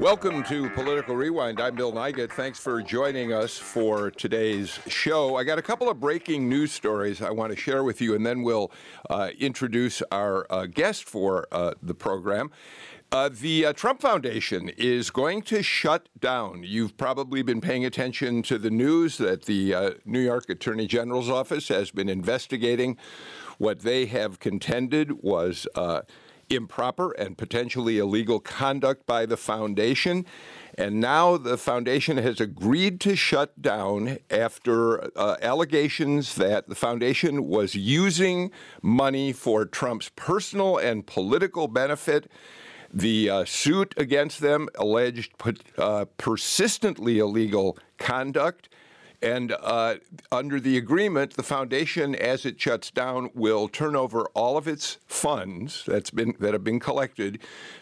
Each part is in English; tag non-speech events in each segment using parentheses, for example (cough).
Welcome to Political Rewind. I'm Bill Nigut. Thanks for joining us for today's show. I got a couple of breaking news stories I want to share with you, and then we'll uh, introduce our uh, guest for uh, the program. Uh, the uh, Trump Foundation is going to shut down. You've probably been paying attention to the news that the uh, New York Attorney General's office has been investigating what they have contended was improper and potentially illegal conduct by the foundation. And now the foundation has agreed to shut down after uh, allegations that the foundation was using money for Trump's personal and political benefit. The uh, suit against them alleged uh, persistently illegal conduct. And uh, under the agreement, the foundation, as it shuts down, will turn over all of its funds that's been that have been collected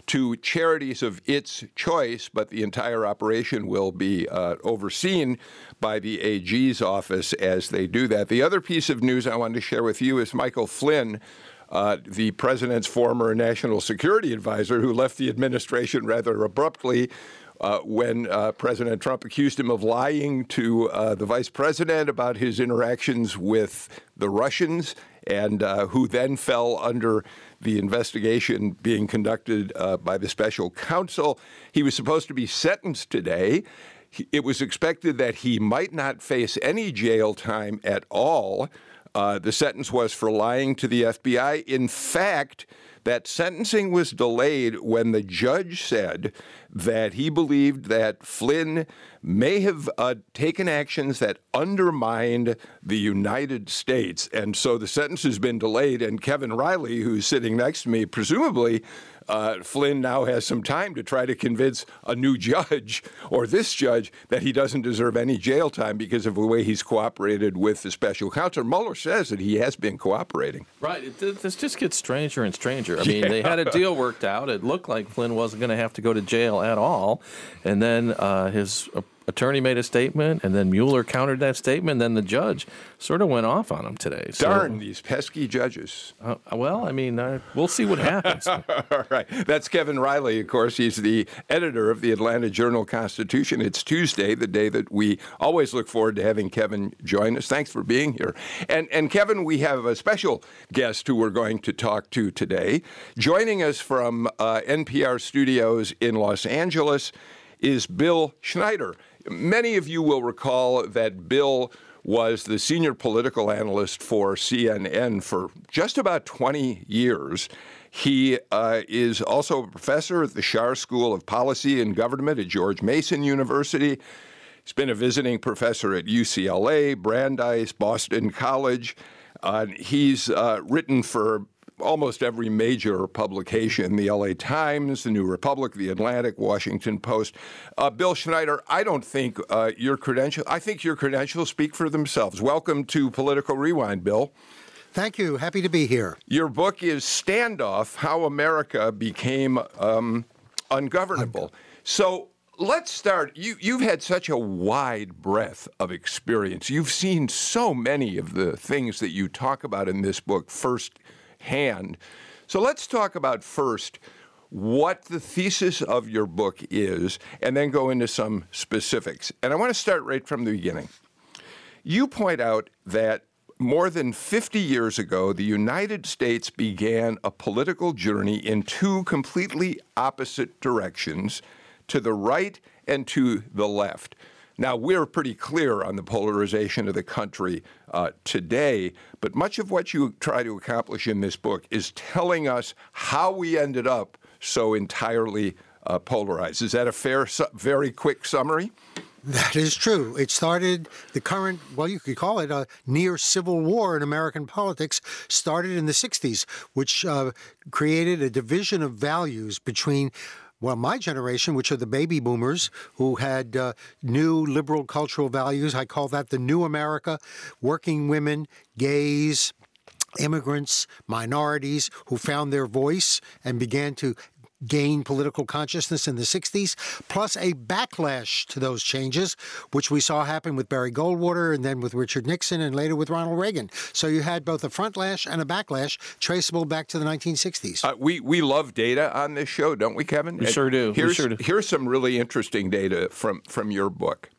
to charities of its choice. But the entire operation will be uh, overseen by the AG's office as they do that. The other piece of news I wanted to share with you is Michael Flynn. Uh, the president's former national security advisor, who left the administration rather abruptly uh, when uh, President Trump accused him of lying to uh, the vice president about his interactions with the Russians, and uh, who then fell under the investigation being conducted by the special counsel. He was supposed to be sentenced today. It was expected that he might not face any jail time at all. Uh, the sentence was for lying to the FBI. In fact, that sentencing was delayed when the judge said that he believed that Flynn may have uh, taken actions that undermined the United States. And so the sentence has been delayed. And Kevin Riley, who's sitting next to me, presumably uh, Flynn now has some time to try to convince a new judge or this judge that he doesn't deserve any jail time because of the way he's cooperated with the special counsel. Mueller says that he has been cooperating. Right. This just gets stranger and stranger. I mean, yeah. they had a deal worked out. It looked like Flynn wasn't going to have to go to jail at all. And then uh, his attorney made a statement, and then Mueller countered that statement. And Then the judge sort of went off on him today. So, Darn these pesky judges. Uh, well, I mean, uh, we'll see what happens. (laughs) All right. That's Kevin Riley, of course. He's the editor of the Atlanta Journal Constitution. It's Tuesday, the day that we always look forward to having Kevin join us. Thanks for being here. And, and Kevin, we have a special guest who we're going to talk to today. Joining us from uh, NPR studios in Los Angeles is Bill Schneider. Many of you will recall that Bill was the senior political analyst for CNN for just about 20 years. He uh, is also a professor at the Schar School of Policy and Government at George Mason University. He's been a visiting professor at UCLA, Brandeis, Boston College. Uh, he's uh, written for almost every major publication the LA Times, the New Republic, the Atlantic, Washington Post. Uh, Bill Schneider, I don't think uh, your credentials, I think your credentials speak for themselves. Welcome to Political Rewind, Bill. Thank you. Happy to be here. Your book is Standoff How America Became um, Ungovernable. So, let's start. You, you've had such a wide breadth of experience. You've seen so many of the things that you talk about in this book first hand. So let's talk about first what the thesis of your book is, and then go into some specifics. And I want to start right from the beginning. You point out that more than 50 years ago, the United States began a political journey in two completely opposite directions to the right and to the left. Now, we're pretty clear on the polarization of the country uh, today, but much of what you try to accomplish in this book is telling us how we ended up so entirely uh, polarized. Is that a fair, su- very quick summary? That is true. It started the current, well, you could call it a near civil war in American politics, started in the 60s, which uh, created a division of values between well, my generation, which are the baby boomers who had uh, new liberal cultural values, I call that the new America, working women, gays, immigrants, minorities who found their voice and began to gain political consciousness in the 60s, plus a backlash to those changes, which we saw happen with Barry Goldwater and then with Richard Nixon and later with Ronald Reagan. So you had both a frontlash and a backlash traceable back to the 1960s. Uh, we, we love data on this show, don't we, Kevin? We sure do. Here's, sure do. here's some really interesting data from, from your book.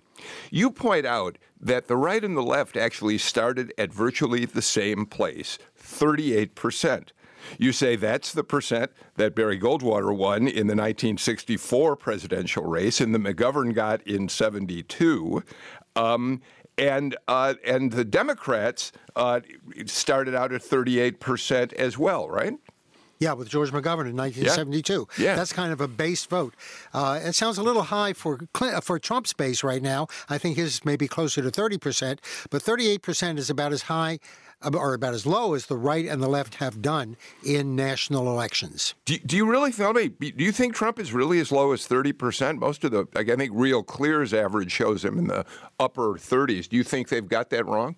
You point out that the right and the left actually started at virtually the same place 38%. You say that's the percent that Barry Goldwater won in the 1964 presidential race and the McGovern got in 72. Um, and uh, and the Democrats uh, started out at 38 percent as well, right? Yeah, with George McGovern in 1972. Yeah. yeah. That's kind of a base vote. Uh, it sounds a little high for Clinton, for Trump's base right now. I think his may be closer to 30%, but 38% is about as high or about as low as the right and the left have done in national elections. Do, do you really tell me? Do you think Trump is really as low as thirty percent? Most of the, I think, Real Clear's average shows him in the upper thirties. Do you think they've got that wrong?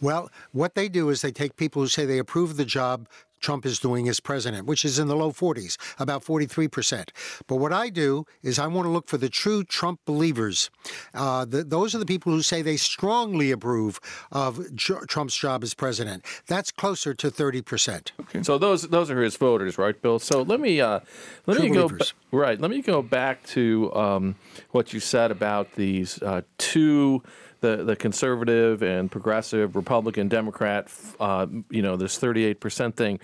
Well, what they do is they take people who say they approve of the job Trump is doing as president, which is in the low 40s, about 43%. But what I do is I want to look for the true Trump believers. Uh, the, those are the people who say they strongly approve of Trump's job as president. That's closer to 30%. Okay. So those those are his voters, right, Bill? So let me uh, let true me believers. go right. Let me go back to um, what you said about these uh, two the, the conservative and progressive Republican Democrat, uh, you know, this 38% thing,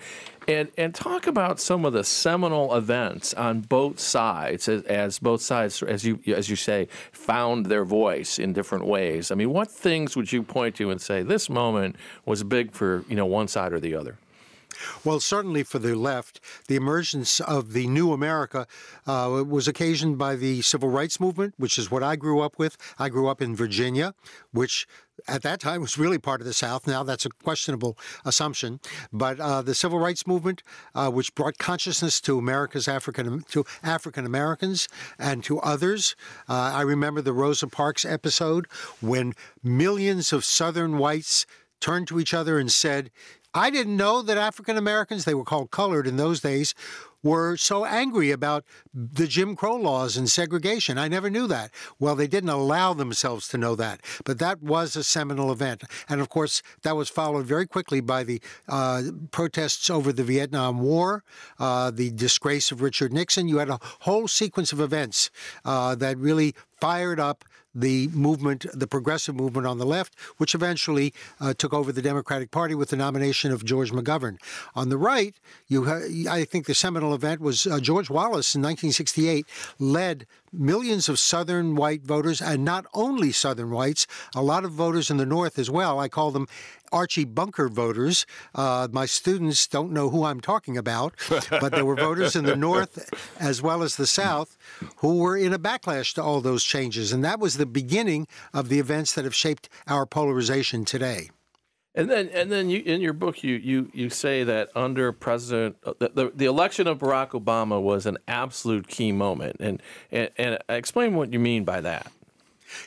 and and talk about some of the seminal events on both sides as, as both sides, as you as you say, found their voice in different ways. I mean, what things would you point to and say this moment was big for you know one side or the other? Well, certainly for the left, the emergence of the new America uh, was occasioned by the civil rights movement, which is what I grew up with. I grew up in Virginia, which at that time was really part of the South. Now that's a questionable assumption, but uh, the civil rights movement, uh, which brought consciousness to America's African to African Americans and to others. Uh, I remember the Rosa Parks episode when millions of Southern whites turned to each other and said, I didn't know that African Americans, they were called colored in those days, were so angry about the Jim Crow laws and segregation. I never knew that. Well, they didn't allow themselves to know that. But that was a seminal event. And of course, that was followed very quickly by the uh, protests over the Vietnam War, uh, the disgrace of Richard Nixon. You had a whole sequence of events uh, that really fired up the movement, the progressive movement on the left, which eventually uh, took over the Democratic Party with the nomination of George McGovern. On the right, you ha- I think the seminal event was uh, George Wallace in 1968 led millions of Southern white voters, and not only Southern whites, a lot of voters in the North as well. I call them Archie Bunker voters. Uh, my students don't know who I'm talking about, but there were voters in the (laughs) North as well as the South who were in a backlash to all those changes. And that was the beginning of the events that have shaped our polarization today. And then, and then you, in your book, you, you, you say that under President, uh, the, the, the, election of Barack Obama was an absolute key moment. And, and, and explain what you mean by that.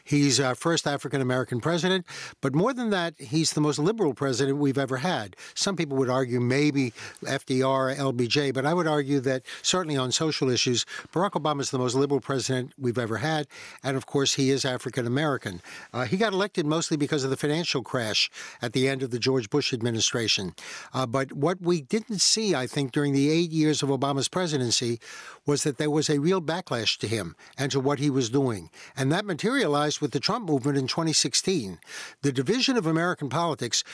He's our first African American president, but more than that, he's the most liberal president we've ever had. Some people would argue maybe FDR, or LBJ, but I would argue that certainly on social issues, Barack Obama is the most liberal president we've ever had, and of course, he is African American. Uh, he got elected mostly because of the financial crash at the end of the George Bush administration. Uh, but what we didn't see, I think, during the eight years of Obama's presidency was that there was a real backlash to him and to what he was doing. And that materialized with the Trump movement in 2016. The division of American politics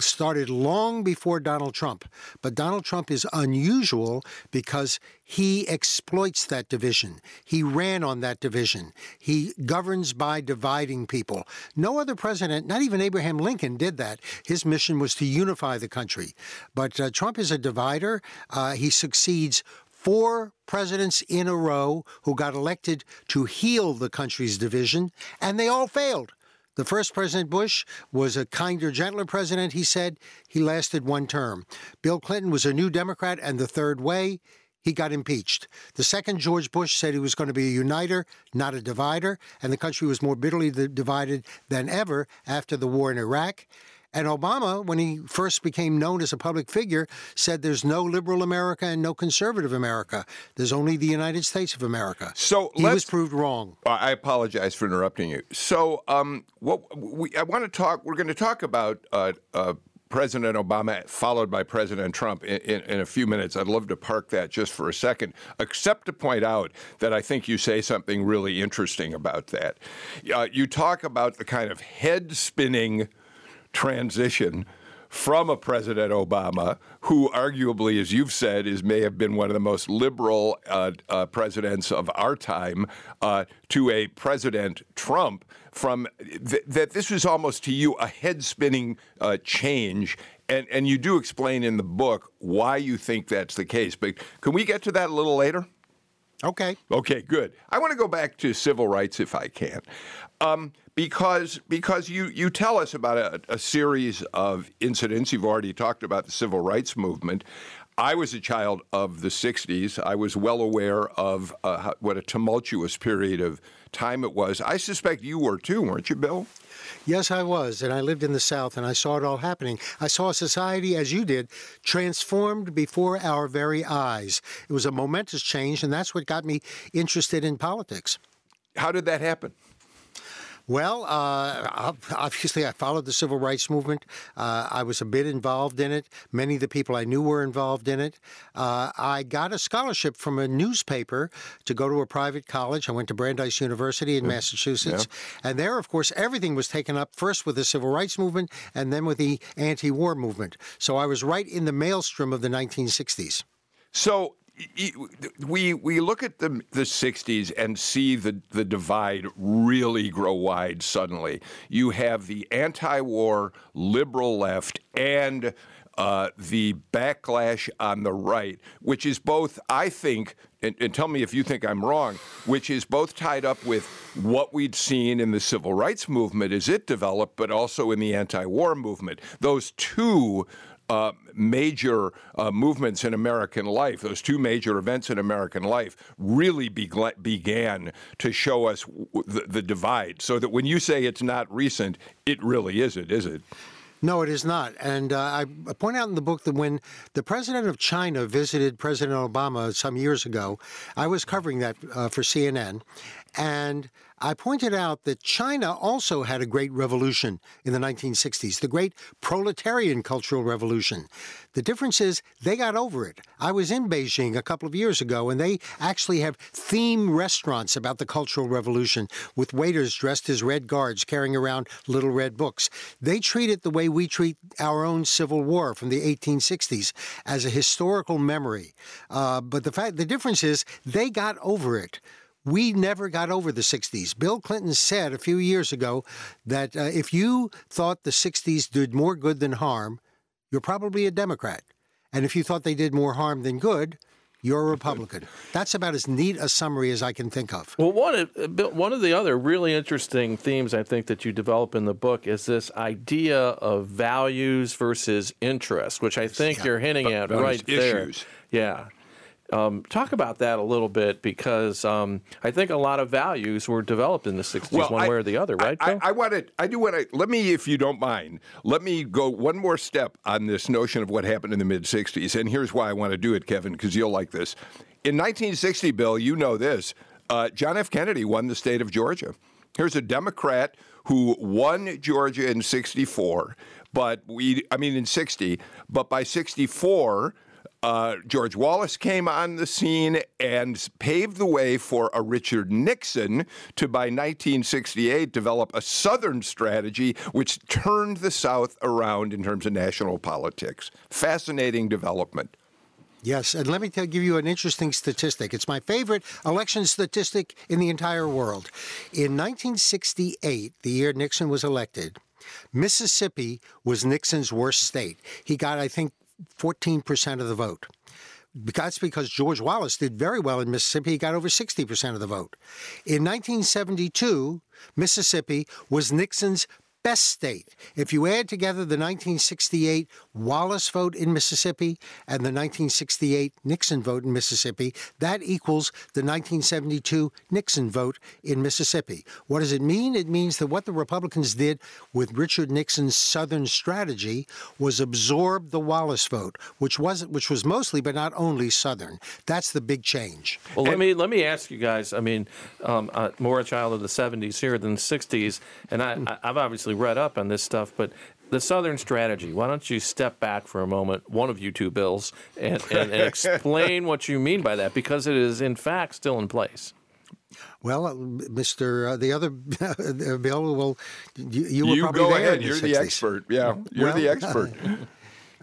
started long before Donald Trump. But Donald Trump is unusual because he exploits that division. He ran on that division. He governs by dividing people. No other president, not even Abraham Lincoln, did that. His mission was to unify the country. But uh, Trump is a divider. Uh, he succeeds four presidents in a row who got elected to heal the country's division, and they all failed. The first President Bush was a kinder, gentler president, he said. He lasted one term. Bill Clinton was a new Democrat and the third way. He got impeached. The second George Bush said he was going to be a uniter, not a divider, and the country was more bitterly divided than ever after the war in Iraq. And Obama, when he first became known as a public figure, said there's no liberal America and no conservative America. There's only the United States of America. So he was proved wrong. I apologize for interrupting you. So, um, what we, I want to talk. We're going to talk about uh, uh, President Obama followed by President Trump in, in, in, a few minutes. I'd love to park that just for a second, except to point out that I think you say something really interesting about that. Uh, you talk about the kind of head spinning transition from a President Obama, who arguably, as you've said, is may have been one of the most liberal uh, uh, presidents of our time, uh, to a President Trump. From th- that, this was almost to you a head spinning uh, change. And, and you do explain in the book why you think that's the case. But can we get to that a little later? Okay. Okay, good. I want to go back to civil rights if I can. Um, because because you, you tell us about a, a, series of incidents. You've already talked about the civil rights movement. I was a child of the 60s. I was well aware of uh, what a tumultuous period of time it was. I suspect you were too, weren't you, Bill? Yes, I was. And I lived in the South and I saw it all happening. I saw society, as you did, transformed before our very eyes. It was a momentous change, and that's what got me interested in politics. How did that happen? Well, uh, obviously, I followed the civil rights movement. Uh, I was a bit involved in it. Many of the people I knew were involved in it. Uh, I got a scholarship from a newspaper to go to a private college. I went to Brandeis University in mm. Massachusetts. Yeah. And there, of course, everything was taken up first with the civil rights movement and then with the anti war movement. So I was right in the maelstrom of the 1960s. So we we look at the the 60s and see the the divide really grow wide suddenly. You have the anti-war liberal left and uh, the backlash on the right, which is both, I think, and, and, tell me if you think I'm wrong, which is both tied up with what we'd seen in the civil rights movement as it developed, but also in the anti war movement. Those two uh, major uh, movements in American life, those two major events in American life, really be- began to show us the, the divide. So that when you say it's not recent, it really isn't, is it? No, it is not. And uh, I point out in the book that when the president of China visited President Obama some years ago, I was covering that uh, for CNN. And I pointed out that China also had a great revolution in the 1960s, the great proletarian cultural revolution. The difference is they got over it. I was in Beijing a couple of years ago, and they actually have theme restaurants about the Cultural Revolution with waiters dressed as red guards carrying around little red books. They treat it the way we treat our own Civil War from the 1860s as a historical memory. Uh, but the fact, the difference is they got over it. We never got over the 60s. Bill Clinton said a few years ago that uh, if you thought the 60s did more good than harm, you're probably a Democrat. And if you thought they did more harm than good, you're a Republican. That's about as neat a summary as I can think of. Well, one of, one of the other really interesting themes I think that you develop in the book is this idea of values versus interest, which I think yeah. you're hinting at right issues. there. Yeah. Um, talk about that a little bit because um, I think a lot of values were developed in the 60s, well, one I, way or the other, right? I, I, I want to, I do want to, let me, if you don't mind, let me go one more step on this notion of what happened in the mid 60s. And here's why I want to do it, Kevin, because you'll like this. In 1960, Bill, you know this, uh, John F. Kennedy won the state of Georgia. Here's a Democrat who won Georgia in 64, but we, I mean, in 60, but by 64, uh, George Wallace came on the scene and paved the way for a Richard Nixon to, by 1968, develop a Southern strategy which turned the South around in terms of national politics. Fascinating development. Yes, and let me tell, give you an interesting statistic. It's my favorite election statistic in the entire world. In 1968, the year Nixon was elected, Mississippi was Nixon's worst state. He got, I think, 14% of the vote. That's because George Wallace did very well in Mississippi. He got over 60% of the vote. In 1972, Mississippi was Nixon's best state. If you add together the 1968 Wallace vote in Mississippi and the 1968 Nixon vote in Mississippi, that equals the 1972 Nixon vote in Mississippi. What does it mean? It means that what the Republicans did with Richard Nixon's Southern strategy was absorb the Wallace vote, which was which was mostly but not only Southern. That's the big change. Well, let me let me ask you guys. I mean, um, uh, more a child of the '70s here than the '60s, and I, I've obviously read up on this stuff, but the Southern strategy. Why don't you step back for a moment, one of you two bills, and, and, and explain what you mean by that, because it is in fact still in place. Well, uh, Mr. Uh, the other (laughs) Bill, well, you, you were you probably go there ahead. in the You're the 60s. expert. Yeah, you're Well, the expert. (laughs)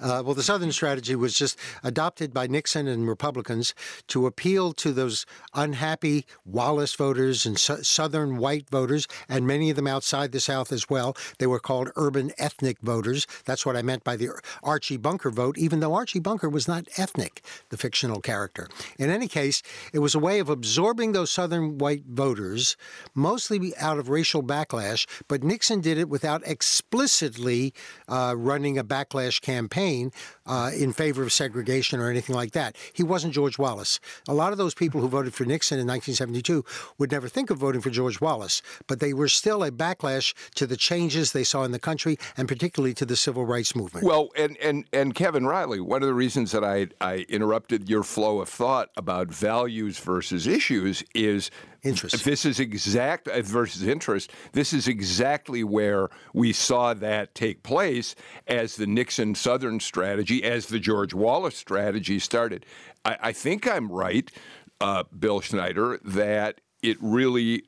Uh, well, the Southern strategy was just adopted by Nixon and Republicans to appeal to those unhappy Wallace voters and su- Southern white voters, and many of them outside the South as well. They were called urban ethnic voters. That's what I meant by the Archie Bunker vote, even though Archie Bunker was not ethnic, the fictional character. In any case, it was a way of absorbing those Southern white voters, mostly out of racial backlash, but Nixon did it without explicitly uh, running a backlash campaign pain uh, in favor of segregation or anything like that. He wasn't George Wallace. A lot of those people who voted for Nixon in 1972 would never think of voting for George Wallace, but they were still a backlash to the changes they saw in the country and particularly to the civil rights movement. Well, and, and, and Kevin Riley, one of the reasons that I, I interrupted your flow of thought about values versus issues is Interest. This is exact uh, versus interest. This is exactly where we saw that take place as the Nixon Southern strategy, as the George Wallace strategy started. I, I think I'm right, uh, Bill Schneider, that it really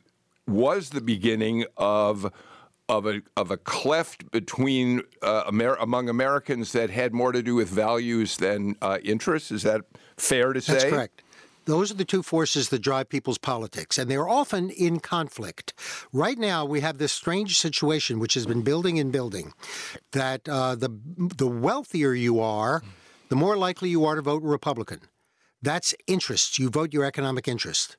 was the beginning of of a of a cleft between uh, Amer- among Americans that had more to do with values than uh, interests. Is that fair to say? That's correct. Those are the two forces that drive people's politics, and they're often in conflict. Right now, we have this strange situation which has been building and building that uh, the, the wealthier you are, the more likely you are to vote Republican. That's interests. You vote your economic interest.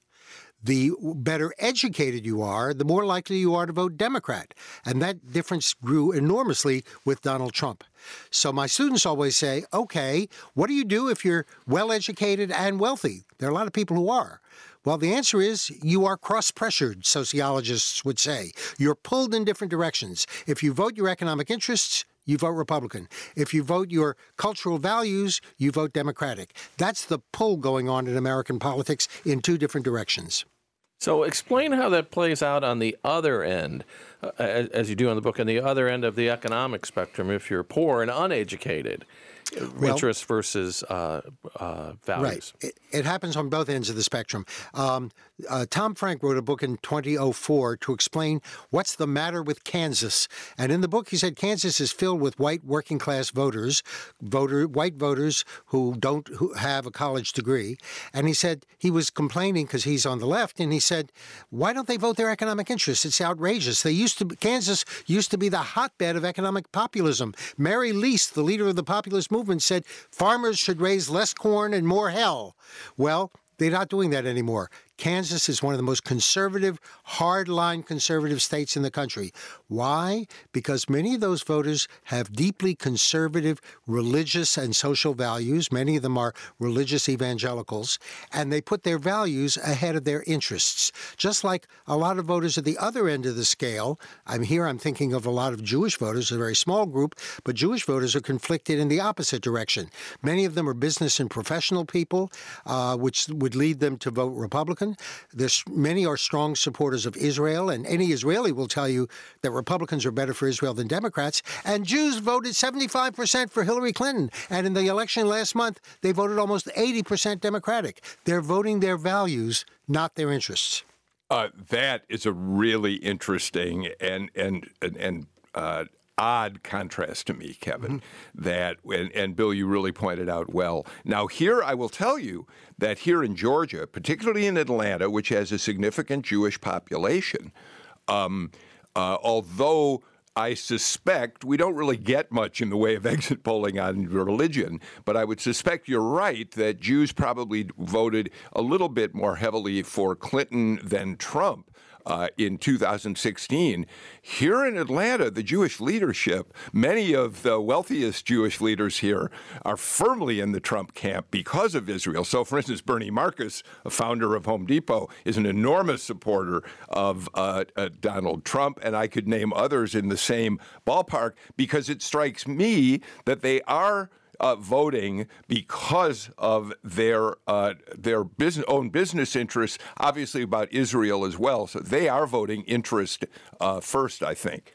The better educated you are, the more likely you are to vote Democrat. And that difference grew enormously with Donald Trump. So my students always say, okay, what do you do if you're well educated and wealthy? There are a lot of people who are. Well, the answer is you are cross pressured, sociologists would say. You're pulled in different directions. If you vote your economic interests, you vote Republican. If you vote your cultural values, you vote Democratic. That's the pull going on in American politics in two different directions. So explain how that plays out on the other end, uh, as, as you do in the book, on the other end of the economic spectrum. If you're poor and uneducated, Well- interest versus uh, uh, values. Right. It, it happens on both ends of the spectrum. Um, uh, Tom Frank wrote a book in 2004 to explain what's the matter with Kansas. And in the book, he said Kansas is filled with white working class voters, voter white voters who don't who have a college degree. And he said he was complaining because he's on the left, and he said, "Why don't they vote their economic interests? It's outrageous. They used to Kansas used to be the hotbed of economic populism. Mary Lease, the leader of the populist movement, said farmers should raise less corn and more hell. Well, they're not doing that anymore. Kansas is one of the most conservative, hardline conservative states in the country. Why? Because many of those voters have deeply conservative religious and social values. Many of them are religious evangelicals, and they put their values ahead of their interests. Just like a lot of voters at the other end of the scale, I'm here, I'm thinking of a lot of Jewish voters, a very small group, but Jewish voters are conflicted in the opposite direction. Many of them are business and professional people, uh, which would lead them to vote Republican. Many are strong supporters of Israel, and any Israeli will tell you that Republicans are better for Israel than Democrats. And Jews voted 75% for Hillary Clinton. And in the election last month, they voted almost 80% Democratic. They're voting their values, not their interests. Uh, that is a really interesting and and and, and uh, odd contrast to me, Kevin. That and, and Bill, you really pointed out well. Now here, I will tell you that here in Georgia, particularly in Atlanta, which has a significant Jewish population, um, uh, although I suspect we don't really get much in the way of (laughs) exit polling on religion, but I would suspect you're right that Jews probably voted a little bit more heavily for Clinton than Trump. Uh, in 2016. Here in Atlanta, the Jewish leadership, many of the wealthiest Jewish leaders here, are firmly in the Trump camp because of Israel. So, for instance, Bernie Marcus, a founder of Home Depot, is an enormous supporter of uh, uh, Donald Trump, and I could name others in the same ballpark because it strikes me that they are uh, voting because of their uh, their business, own business interests, obviously about Israel as well. So they are voting interest uh, first, I think.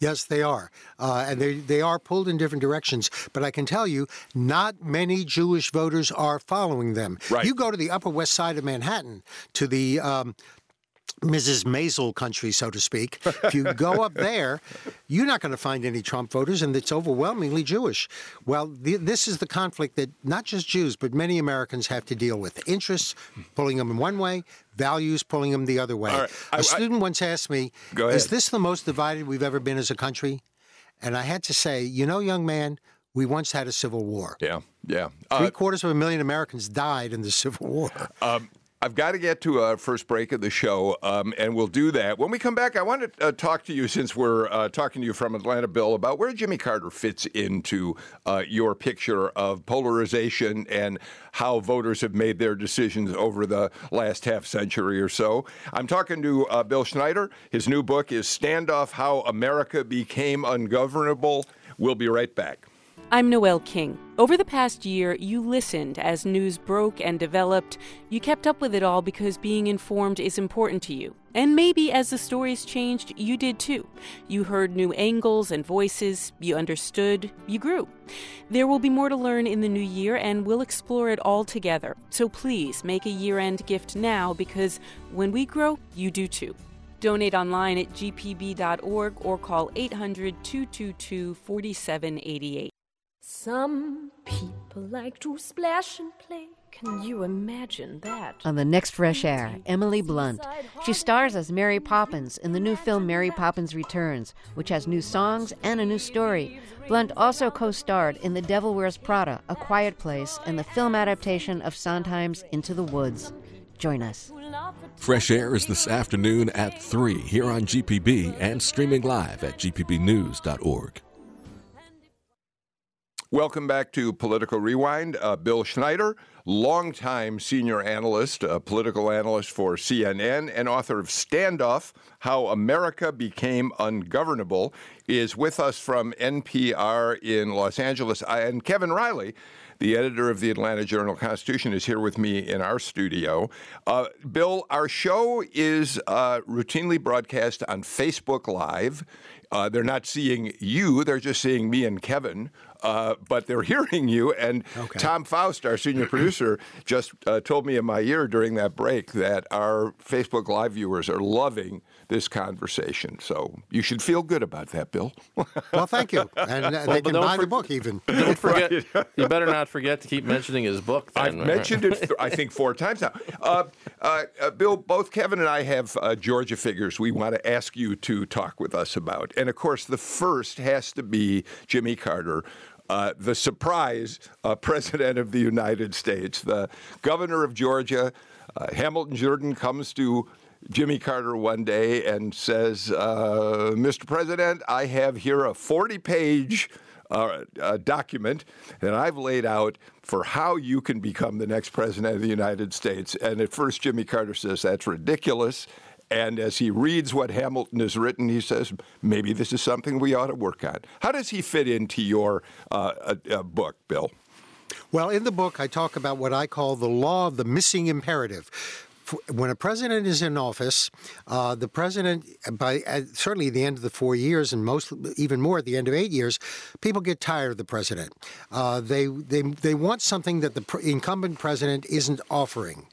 Yes, they are. Uh, and they, they are pulled in different directions. But I can tell you, not many Jewish voters are following them. Right. You go to the Upper West Side of Manhattan, to the um, Mrs. Maisel country, so to speak. (laughs) If you go up there, you're not going to find any Trump voters, and it's overwhelmingly Jewish. Well, the, this is the conflict that not just Jews, but many Americans have to deal with. Interests pulling them in one way, values pulling them the other way. Right. I- I- A student once asked me, Go Is this the most divided we've ever been as a country? And I had to say, You know, young man, we once had a civil war. Yeah, yeah. Three Uh, quarters of a million Americans died in the (laughs) Civil War. um, I've got to get to our first break of the show, um, and we'll do that. When we come back, I want to uh, talk to you, since we're uh, talking to you from Atlanta, Bill, about where Jimmy Carter fits into uh, your picture of polarization and how voters have made their decisions over the last half century or so. I'm talking to uh, Bill Schneider. His new book is Standoff How America Became Ungovernable. We'll be right back. I'm Noel King. Over the past year, you listened as news broke and developed. You kept up with it all because being informed is important to you. And maybe as the stories changed, you did too. You heard new angles and voices, you understood, you grew. There will be more to learn in the new year, and we'll explore it all together. So please make a year end gift now because when we grow, you do too. Donate online at gpb.org or call 800 222 4788. Some people like to splash and play. Can you imagine that? On the next Fresh Air, Emily Blunt. She stars as Mary Poppins in the new film Mary Poppins Returns, which has new songs and a new story. Blunt also co starred in The Devil Wears Prada, A Quiet Place, and the film adaptation of Sondheim's Into the Woods. Join us. Fresh Air is this afternoon at 3 here on GPB and streaming live at gpbnews.org. Welcome back to Political Rewind. Uh, Bill Schneider, longtime senior analyst, political analyst for CNN, and author of Standoff How America Became Ungovernable, is with us from NPR in Los Angeles. I, and Kevin Riley, the editor of the Atlanta Journal Constitution, is here with me in our studio. Uh, Bill, our show is uh, routinely broadcast on Facebook Live. Uh, they're not seeing you, they're just seeing me and Kevin, uh, but they're (laughs) hearing you. And Tom Faust, our senior producer, just uh, told me in my ear during that break that our Facebook Live viewers are loving this conversation. So you should feel good about that, Bill. (laughs) well, thank you. And uh, they can don't buy the book even. (laughs) Don't forget. you better not forget to keep mentioning his book. Then, I've mentioned it, th- I think, four times now. Uh, uh, uh, Bill, both Kevin and I have uh, Georgia figures we want to ask you to talk with us about. And of course, the first has to be Jimmy Carter. Uh, the surprise uh, (laughs) president of the United States, the governor of Georgia, uh, Hamilton Jordan, comes to Jimmy Carter one day and says, uh, Mr. President, I have here a 40 page uh, document that I've laid out for how you can become the next president of the United States. And at first, Jimmy Carter says that's ridiculous. And as he reads what Hamilton has written, he says, maybe this is something we ought to work on. How does he fit into your uh, uh, uh, book, Bill? Well, in the book, I talk about what I call the law of the missing imperative. When a president is in office, uh, the president, by uh, certainly at the end of the four years, and most even more at the end of eight years, people get tired of the president. Uh, they they they want something that the incumbent president isn't offering.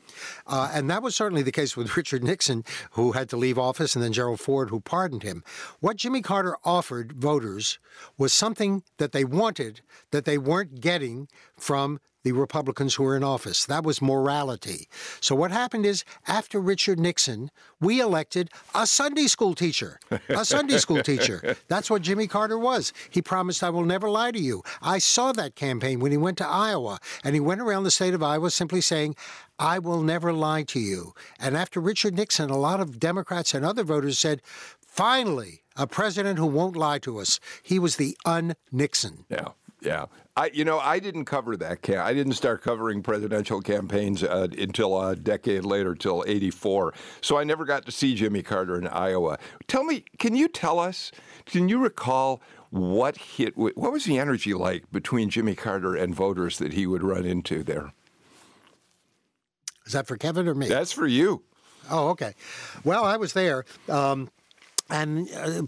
Uh, and that was certainly the case with (laughs) Richard Nixon, who had to leave office, and then Gerald Ford, who pardoned him. What Jimmy Carter offered voters was something that they wanted that they weren't getting from the Republicans who were in office. That was morality. So what happened is after Richard Nixon, we elected a Sunday school teacher. A Sunday school teacher. (laughs) That's what Jimmy Carter was. He promised, I will never lie to you. I saw that campaign when he went to Iowa, and he went around the state of Iowa simply saying, I will never lie to you. And after Richard Nixon, a lot of Democrats and other voters said, finally, a president who won't lie to us. He was the un-Nixon. Yeah. Yeah. I, you know, I didn't cover that. Cam- I didn't start covering presidential campaigns uh, until a decade later, till '84. So I never got to see Jimmy Carter in Iowa. Tell me, can you tell us? Can you recall what hit? What was the energy like between Jimmy Carter and voters that he would run into there? Is that for Kevin or me? That's for you. Oh, okay. Well, I was there. Um, and uh,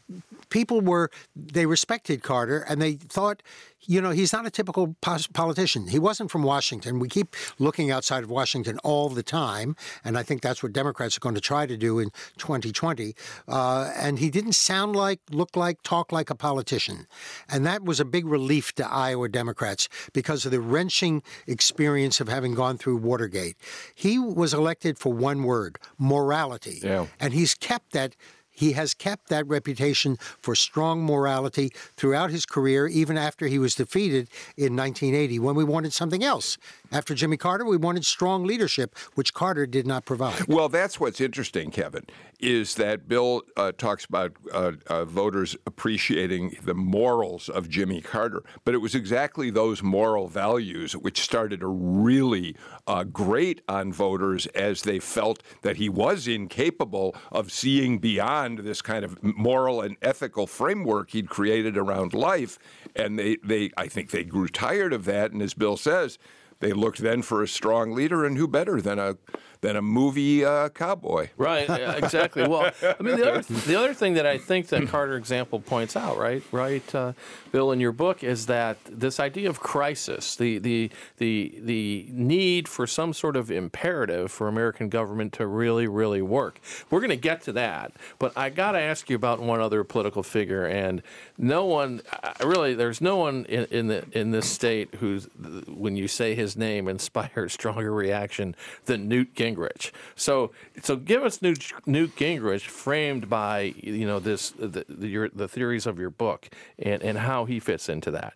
people were they respected Carter and they thought you know he's not a typical politician. He wasn't from Washington. We keep looking outside of Washington all the time and I think that's what Democrats are going to try to do in 2020 uh, and he didn't sound like look like talk like a politician. And that was a big relief to Iowa Democrats because of the wrenching experience of having gone through Watergate. He was elected for one word morality. Yeah. and he's kept that he has kept that reputation for strong morality throughout his career, even after he was defeated in 1980 when we wanted something else. After Jimmy Carter, we wanted strong leadership, which Carter did not provide. Well, that's what's interesting, Kevin, is that Bill uh, talks about uh, uh, voters appreciating the morals of Jimmy Carter, but it was exactly those moral values which started to really uh, grate on voters as they felt that he was incapable of seeing beyond this kind of moral and ethical framework he'd created around life. And they, they I think they grew tired of that. And as Bill says, they looked then for a strong leader, and who better than a than a movie uh, cowboy? Right, exactly. Well, I mean, the other, (laughs) the other thing that I think that Carter example points out, right, right, uh, Bill, in your book, is that this idea of crisis, the the the the need for some sort of imperative for American government to really, really work. We're going to get to that, but I got to ask you about one other political figure, and no one, really, there's no one in, in the in this state who's, when you say his name, inspires (laughs) stronger reaction than Newt Gingrich. So, so give us Newt, Newt Gingrich framed by you know this the, the, your, the theories of your book and and how he fits into that.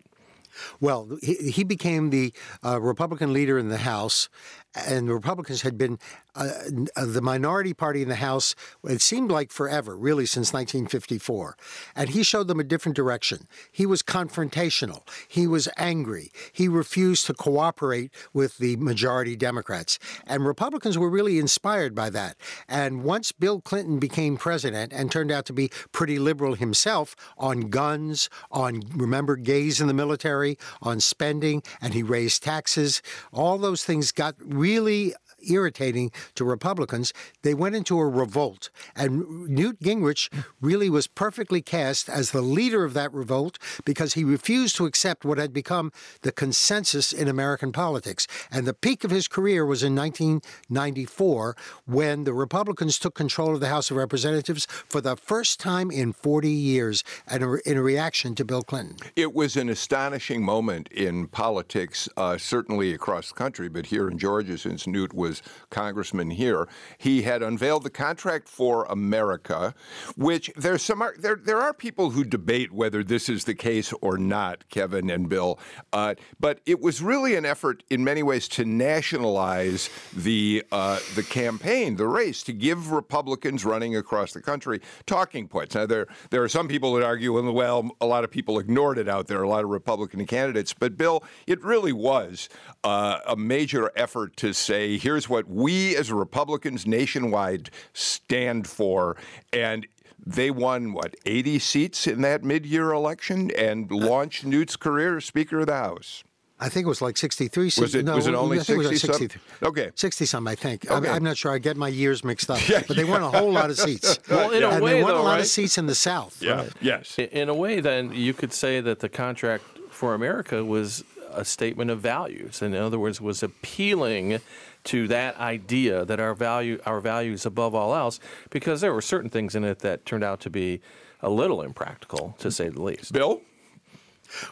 Well, he, he became the uh, Republican leader in the House, and the Republicans had been uh, uh, the minority party in the House, it seemed like forever, really since 1954. And he showed them a different direction. He was confrontational. He was angry. He refused to cooperate with the majority Democrats. And Republicans were really inspired by that. And once Bill Clinton became president and turned out to be pretty liberal himself on guns, on, remember, gays in the military, on spending, and he raised taxes, all those things got really really irritating to Republicans, they went into a revolt. And Newt Gingrich really was perfectly cast as the leader of that revolt because he refused to accept what had become the consensus in American politics. And the peak of his career was in 1994 when the Republicans took control of the House of Representatives for the first time in 40 years and in a reaction to Bill Clinton. It was an astonishing moment in politics, uh, certainly across the country, but here in Georgia, since Newt was congressman here, he had unveiled the Contract for America, which there's some there there are people who debate whether this is the case or not, Kevin and Bill. Uh, but it was really an effort, in many ways, to nationalize the uh, the campaign, the race, to give Republicans running across the country talking points. Now there there are some people that argue, well, a lot of people ignored it out there, a lot of Republican candidates. But Bill, it really was uh, a major effort to say, here's is what we as Republicans nationwide stand for. And they won, what, 80 seats in that mid year election and launched Newt's career as Speaker of the House. I think it was like 63 seats. Was it, no, was it only 60 like some? Okay. 60 some, I think. Okay. I'm, I'm, not sure. I get my years mixed up. (laughs) but they won a whole lot of seats. (laughs) well, in a and way, they won though, a lot right? of seats in the South. Yeah. Right. Yes. In a way, then, you could say that the contract for America was a statement of values. In other words, was appealing to that idea that our value our values above all else because there were certain things in it that turned out to be a little impractical to say the least. Bill?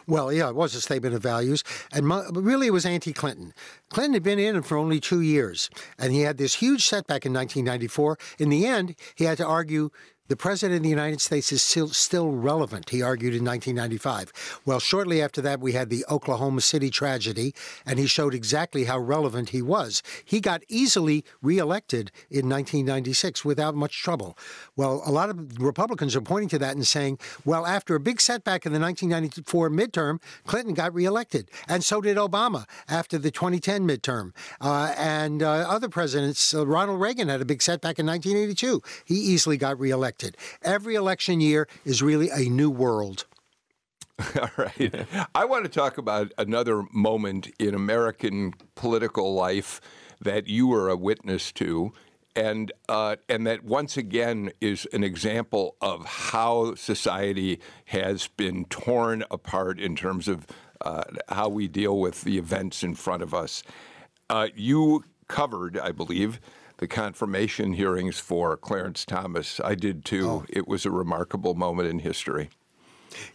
Well, yeah, it was a statement of values, and mo- really it was anti-Clinton. Clinton had been in for only two years, and he had this huge setback in 1994. In the end, he had to argue the President of the United States is still, still relevant, he argued in 1995. Well, shortly after that, we had the Oklahoma City tragedy, and he showed exactly how relevant he was. He got easily reelected in 1996 without much trouble. Well, a lot of Republicans are pointing to that and saying, well, after a big setback in the 1994 midterm, Clinton got reelected, and so did Obama after the 2010 midterm. Uh, and uh, other presidents, uh, Ronald Reagan had a big setback in 1982. He easily got reelected elected. Every election year is really a new world. (laughs) All right. I want to talk about another moment in American political life that you were a witness to. And uh, and that once again is an example of how society has been torn apart in terms of uh, how we deal with the events in front of us. Uh, you covered, I believe, the confirmation hearings for Clarence Thomas. I did too. Oh. It was a remarkable moment in history.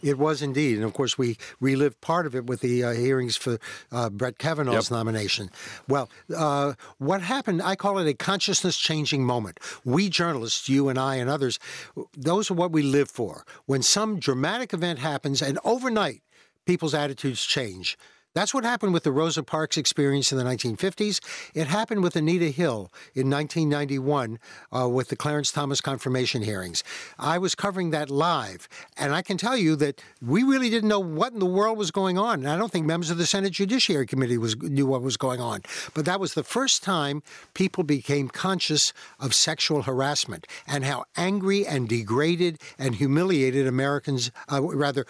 It was indeed, and of course we relived part of it with the uh, hearings for uh, Brett Kavanaugh's yep. nomination. Well, uh, what happened? I call it a consciousness-changing moment. We journalists, you and I and others, those are what we live for. When some dramatic event happens, and overnight people's attitudes change. That's what happened with the Rosa Parks experience in the 1950s. It happened with Anita Hill in 1991 uh, with the Clarence Thomas confirmation hearings. I was covering that live, and I can tell you that we really didn't know what in the world was going on. And I don't think members of the Senate Judiciary Committee was, knew what was going on. But that was the first time people became conscious of sexual harassment and how angry and degraded and humiliated Americans, uh, rather,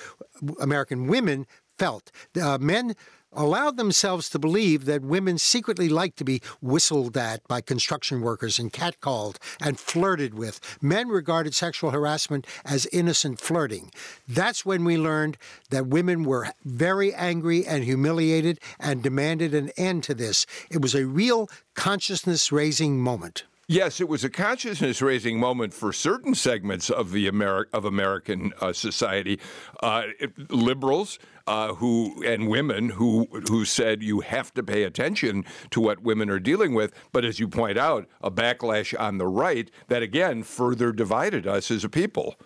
American women felt. Uh, men allowed themselves to believe that women secretly liked to be whistled at by construction workers and catcalled and flirted with. Men regarded sexual harassment as innocent flirting. That's when we learned that women were very angry and humiliated and demanded an end to this. It was a real consciousness raising moment. Yes, it was a consciousness raising moment for certain segments of the Ameri- of American uh, society. Uh, liberals, uh, who and women who who said you have to pay attention to what women are dealing with. But as you point out, a backlash on the right that again further divided us as a people.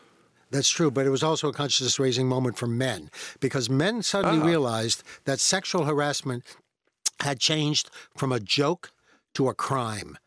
That's true, but it was also a consciousness raising moment for men because men suddenly uh-huh. realized that sexual harassment had changed from a joke to a crime.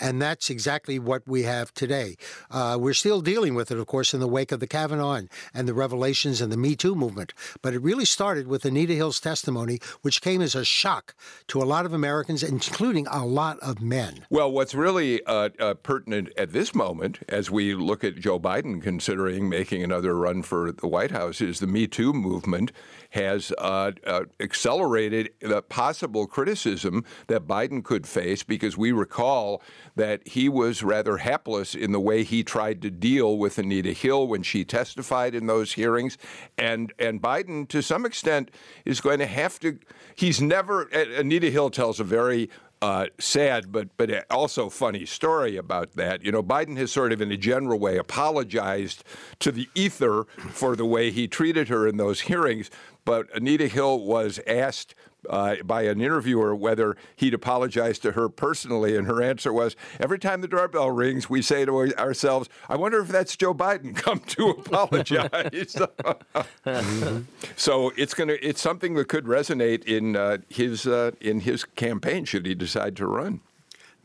And that's exactly what we have today. Uh, we're still dealing with it, of course, in the wake of the Kavanaugh and, the revelations and the Me Too movement. But it really started with Anita Hill's testimony, which came as a shock to a lot of Americans, including a lot of men. Well, what's really uh, uh, pertinent at this moment, as we look at Joe Biden considering making another run for the White House, is the Me Too movement has uh, uh, accelerated the possible criticism that Biden could face because we recall that he was rather hapless in the way he tried to deal with Anita Hill when she testified in those hearings. And, and Biden, to some extent, is going to have to. He's never. Anita Hill tells a very uh, sad but but also funny story about that. You know, Biden has sort of, in a general way, apologized to the ether for the way he treated her in those hearings. But Anita Hill was asked uh, by an interviewer whether he'd apologize to her personally, and her answer was, "Every time the doorbell rings, we say to ourselves, I wonder if that's Joe Biden (laughs) come to apologize." (laughs) so it's gonna it's something that could resonate in uh, his uh, in his campaign should he decide to run.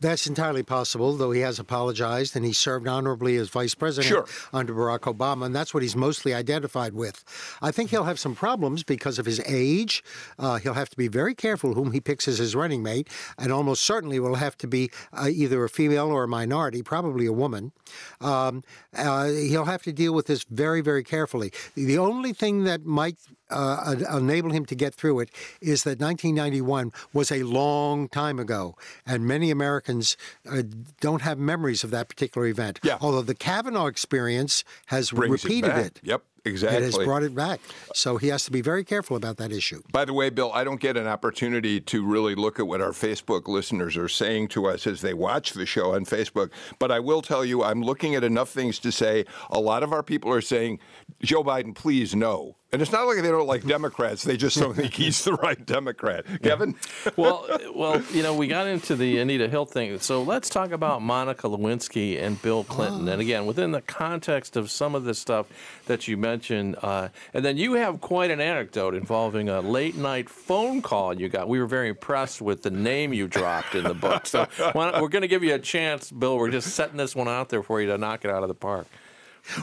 That's entirely possible, though he has apologized and he served honorably as vice president sure. under Barack Obama, and that's what he's mostly identified with. I think he'll have some problems because of his age. Uh, he'll have to be very careful whom he picks as his running mate, and almost certainly will have to be uh, either a female or a minority, probably a woman. Um, uh, he'll have to deal with this very, very carefully. The only thing that might uh, enable him to get through it is that 1991 was a long time ago, and many Americans uh, don't have memories of that particular event. Yeah. Although the Kavanaugh experience has Brings repeated it, it. Yep exactly. It has brought it back. So he has to be very careful about that issue. By the way, Bill, I don't get an opportunity to really look at what our Facebook listeners are saying to us as they watch the show on Facebook. But I will tell you, I'm looking at enough things to say a lot of our people are saying, Joe Biden, please no. And it's not like they don't like Democrats; they just don't think he's the right Democrat. Kevin, (laughs) well, well, you know, we got into the Anita Hill thing, so let's talk about Monica Lewinsky and Bill Clinton. Oh. And again, within the context of some of this stuff that you mentioned, uh, and then you have quite an anecdote involving a late night phone call you got. We were very impressed with the name you dropped in the book. So we're going to give you a chance, Bill. We're just setting this one out there for you to knock it out of the park.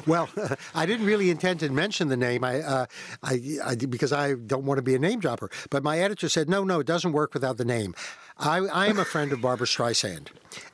Well, (laughs) I didn't really intend to mention the name, I, uh, I, I, because I don't want to be a name dropper. But my editor said, no, no, it doesn't work without the name. I, I am a friend of Barbra Streisand.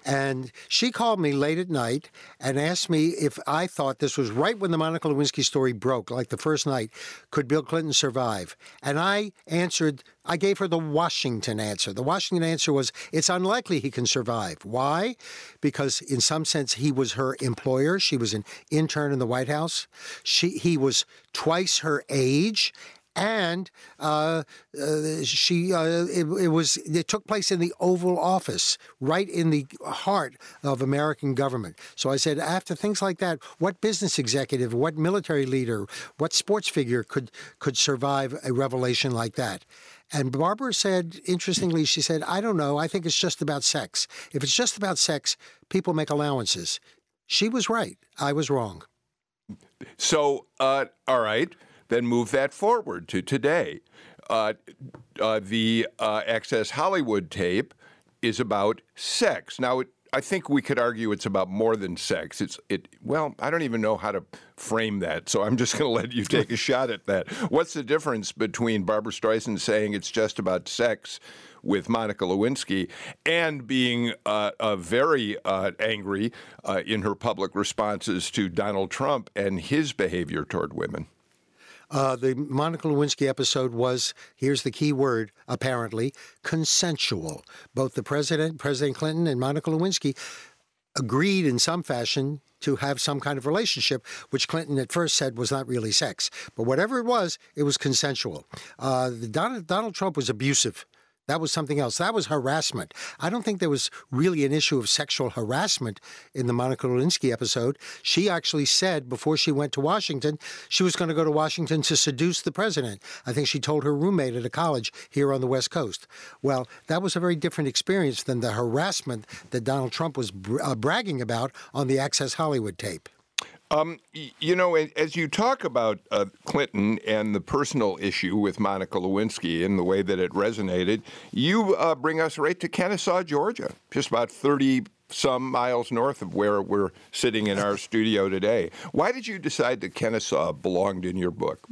And she called me late at night and asked me if I thought this was right when the Monica Lewinsky story broke, like the first night, could Bill Clinton survive? And I answered, I gave her the Washington answer. The Washington answer was, it's unlikely he can survive. Why? Because in some sense, he was her employer. She was an intern in the White House. She, he was twice her age and uh, uh, she uh, it, it, was it took place in the Oval Office, right in the heart of American government. So I said, after things like that, what business executive, what military leader, what sports figure could could survive a revelation like that? And Barbara said, interestingly, she said, I don't know. I think it's just about sex. If it's just about sex, people make allowances. She was right. I was wrong. So, uh, all right then move that forward to today. Uh, uh, the uh, Access Hollywood tape is about sex. Now, it, I think we could argue it's about more than sex. It's it. Well, I don't even know how to frame that, so I'm just going to let you (laughs) take a shot at that. What's the difference between Barbra Streisand saying it's just about sex with Monica Lewinsky and being uh, uh, very uh, angry uh, in her public responses to Donald Trump and his behavior toward women? Uh, the Monica Lewinsky episode was, here's the key word, apparently, consensual. Both the president, President Clinton, and Monica Lewinsky agreed in some fashion to have some kind of relationship, which Clinton at first said was not really sex. But whatever it was, it was consensual. Uh, Donald, Donald Trump was abusive that was something else. That was harassment. I don't think there was really an issue of sexual harassment in the Monica Lewinsky episode. She actually said before she went to Washington, she was going to go to Washington to seduce the president. I think she told her roommate at a college here on the West Coast. Well, that was a very different experience than the harassment that Donald Trump was uh, bragging about on the Access Hollywood tape. Um, you know, as you talk about uh, Clinton and the personal issue with Monica Lewinsky and the way that it resonated, you uh, bring us right to Kennesaw, Georgia, just about 30 some miles north of where we're sitting in our (laughs) studio today. Why did you decide that Kennesaw belonged in your book?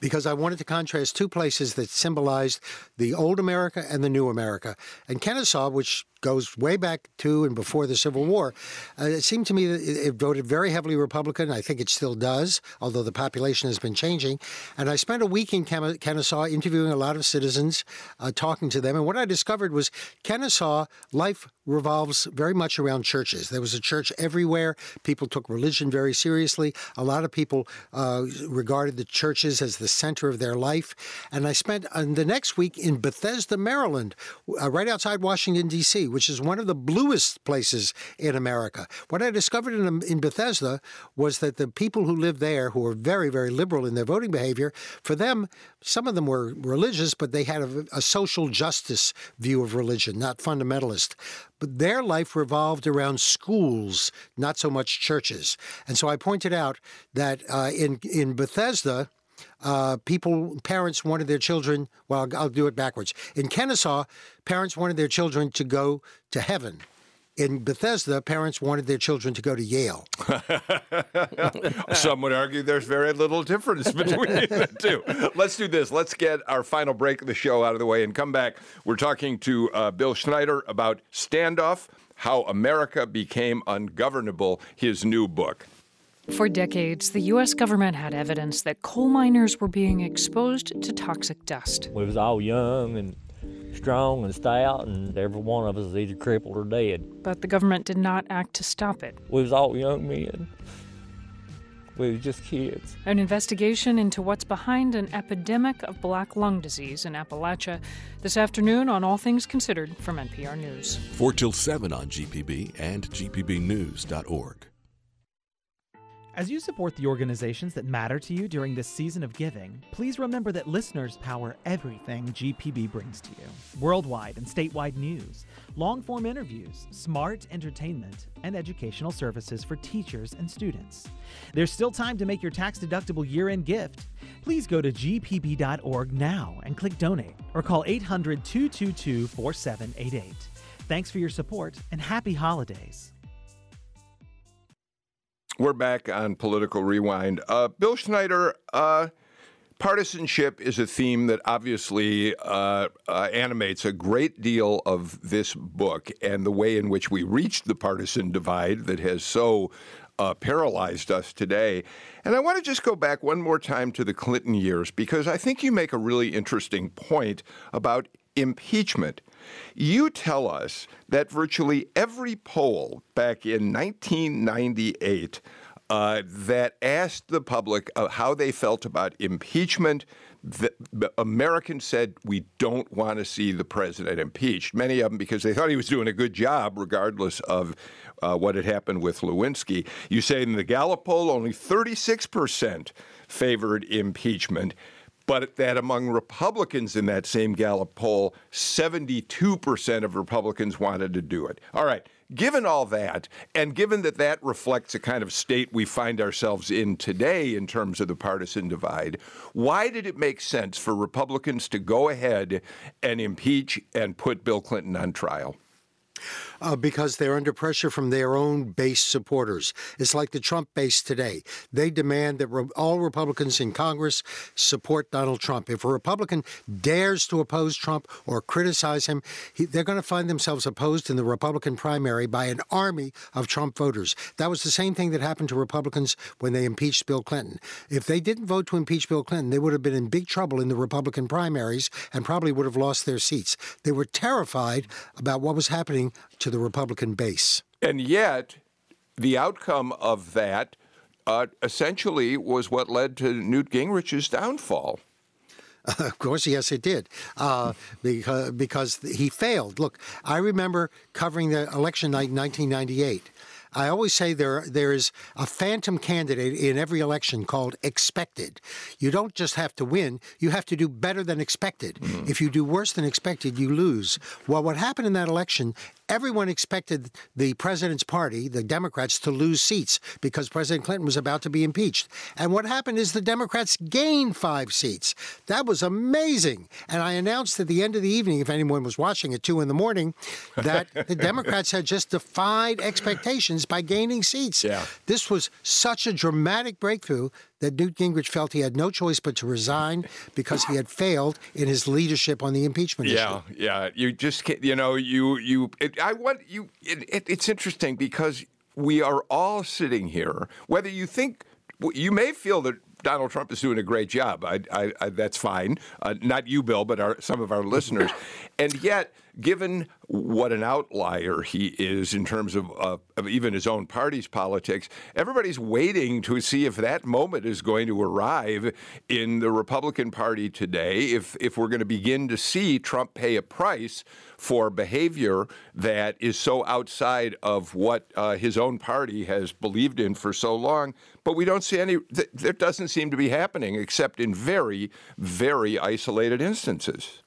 because I wanted to contrast two places that symbolized the old America and the new America. And Kennesaw, which goes way back to and before the Civil War, uh, it seemed to me that it, it, voted very heavily Republican. I think it still does, although the population has been changing. And I spent a week in Kennesaw interviewing a lot of citizens, uh, talking to them. And what I discovered was Kennesaw life revolves very much around churches. There was a church everywhere. People took religion very seriously. A lot of people uh, regarded the churches as the center of their life. And I spent uh, the next week in Bethesda, Maryland, uh, right outside Washington, D.C., which is one of the bluest places in America. What I discovered in, in Bethesda was that the people who lived there, who were very, very liberal in their voting behavior, for them, some of them were religious, but they had a, a social justice view of religion, not fundamentalist. But their life revolved around schools, not so much churches. And so I pointed out that uh, in in Bethesda, uh, people, parents wanted their children, well, I'll do it backwards. In Kennesaw, parents wanted their children to go to heaven. In Bethesda, parents wanted their children to go to Yale. (laughs) Some would argue there's very little difference between the two. Let's do this. Let's get our final break of the show out of the way and come back. We're talking to uh, Bill Schneider about Standoff How America Became Ungovernable, his new book. For decades, the U.S. government had evidence that coal miners were being exposed to toxic dust. We was all young and strong and stout, and every one of us is either crippled or dead. But the government did not act to stop it. We was all young men. We were just kids. An investigation into what's behind an epidemic of black lung disease in Appalachia this afternoon on All Things Considered from NPR News. 4 till 7 on GPB and GPBnews.org. As you support the organizations that matter to you during this season of giving, please remember that listeners power everything GPB brings to you. Worldwide and statewide news, long form interviews, smart entertainment, and educational services for teachers and students. There's still time to make your tax deductible year end gift. Please go to gpb.org now and click donate or call 800 222 4788. Thanks for your support and happy holidays. We're back on Political Rewind. Uh, Bill Schneider, uh, partisanship is a theme that obviously uh, uh, animates a great deal of this book and the way in which we reached the partisan divide that has so uh, paralyzed us today. And I want to just go back one more time to the Clinton years because I think you make a really interesting point about impeachment. You tell us that virtually every poll back in 1998 uh, that asked the public uh, how they felt about impeachment, the, the Americans said, We don't want to see the president impeached. Many of them because they thought he was doing a good job, regardless of uh, what had happened with Lewinsky. You say in the Gallup poll, only 36% favored impeachment but that among Republicans in that same Gallup poll, 72% of Republicans wanted to do it. All right, given all that, and given that that reflects a kind of state we find ourselves in today in terms of the partisan divide, why did it make sense for Republicans to go ahead and impeach and put Bill Clinton on trial? Uh, because they're under pressure from their own base supporters. It's like the Trump base today. They demand that re- all Republicans in Congress support Donald Trump. If a Republican dares to oppose Trump or criticize him, he, they're going to find themselves opposed in the Republican primary by an army of Trump voters. That was the same thing that happened to Republicans when they impeached Bill Clinton. If they didn't vote to impeach Bill Clinton, they would have been in big trouble in the Republican primaries and probably would have lost their seats. They were terrified about what was happening to the Republican base. And yet, the outcome of that uh, essentially was what led to Newt Gingrich's downfall. Uh, (laughs) of course, yes, it did, uh, because because he failed. Look, I remember covering the election night in 1998. I always say there there is a phantom candidate in every election called expected. You don't just have to win, you have to do better than expected. Mm-hmm. If you do worse than expected, you lose. Well, what happened in that election, everyone expected the president's party, the Democrats, to lose seats because President Clinton was about to be impeached. And what happened is the Democrats gained five seats. That was amazing. And I announced at the end of the evening, if anyone was watching at two in the morning, that (laughs) the Democrats had just defied expectations by gaining seats. Yeah. This was such a dramatic breakthrough that Newt Gingrich felt he had no choice but to resign because he had failed in his leadership on the impeachment yeah, issue. Yeah, yeah. You just can't, you know, you, you, it, I want you, it, it, it's interesting because we are all sitting here, whether you think, you may feel that Donald Trump is doing a great job. I, I, I, that's fine. Uh, not you, Bill, but our, some of our listeners. (laughs) and yet, given what an outlier he is in terms of, uh, of even his own party's politics, everybody's waiting to see if that moment is going to arrive in the Republican Party today. If if we're going to begin to see Trump pay a price for behavior that is so outside of what uh, his own party has believed in for so long, but we don't see any. Th- doesn't seem to be happening except in very, very isolated instances.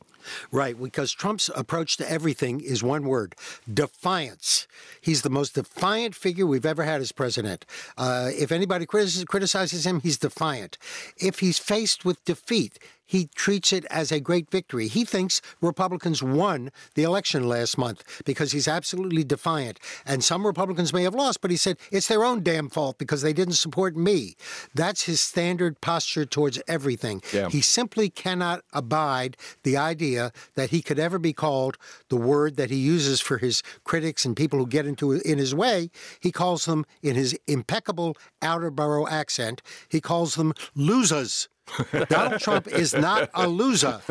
Right, because Trump's approach to everything is one word defiance. He's the most defiant figure we've ever had as president. Uh, if anybody criticizes him, he's defiant. If he's faced with defeat, he treats it as a great victory. He thinks Republicans won the election last month because he's absolutely defiant. And some Republicans may have lost, but he said it's their own damn fault because they didn't support me. That's his standard posture towards everything. Yeah. He simply cannot abide the idea that he could ever be called the word that he uses for his critics and people who get into in his way. He calls them in his impeccable outer borough accent. He calls them losers. (laughs) Donald Trump is not a loser.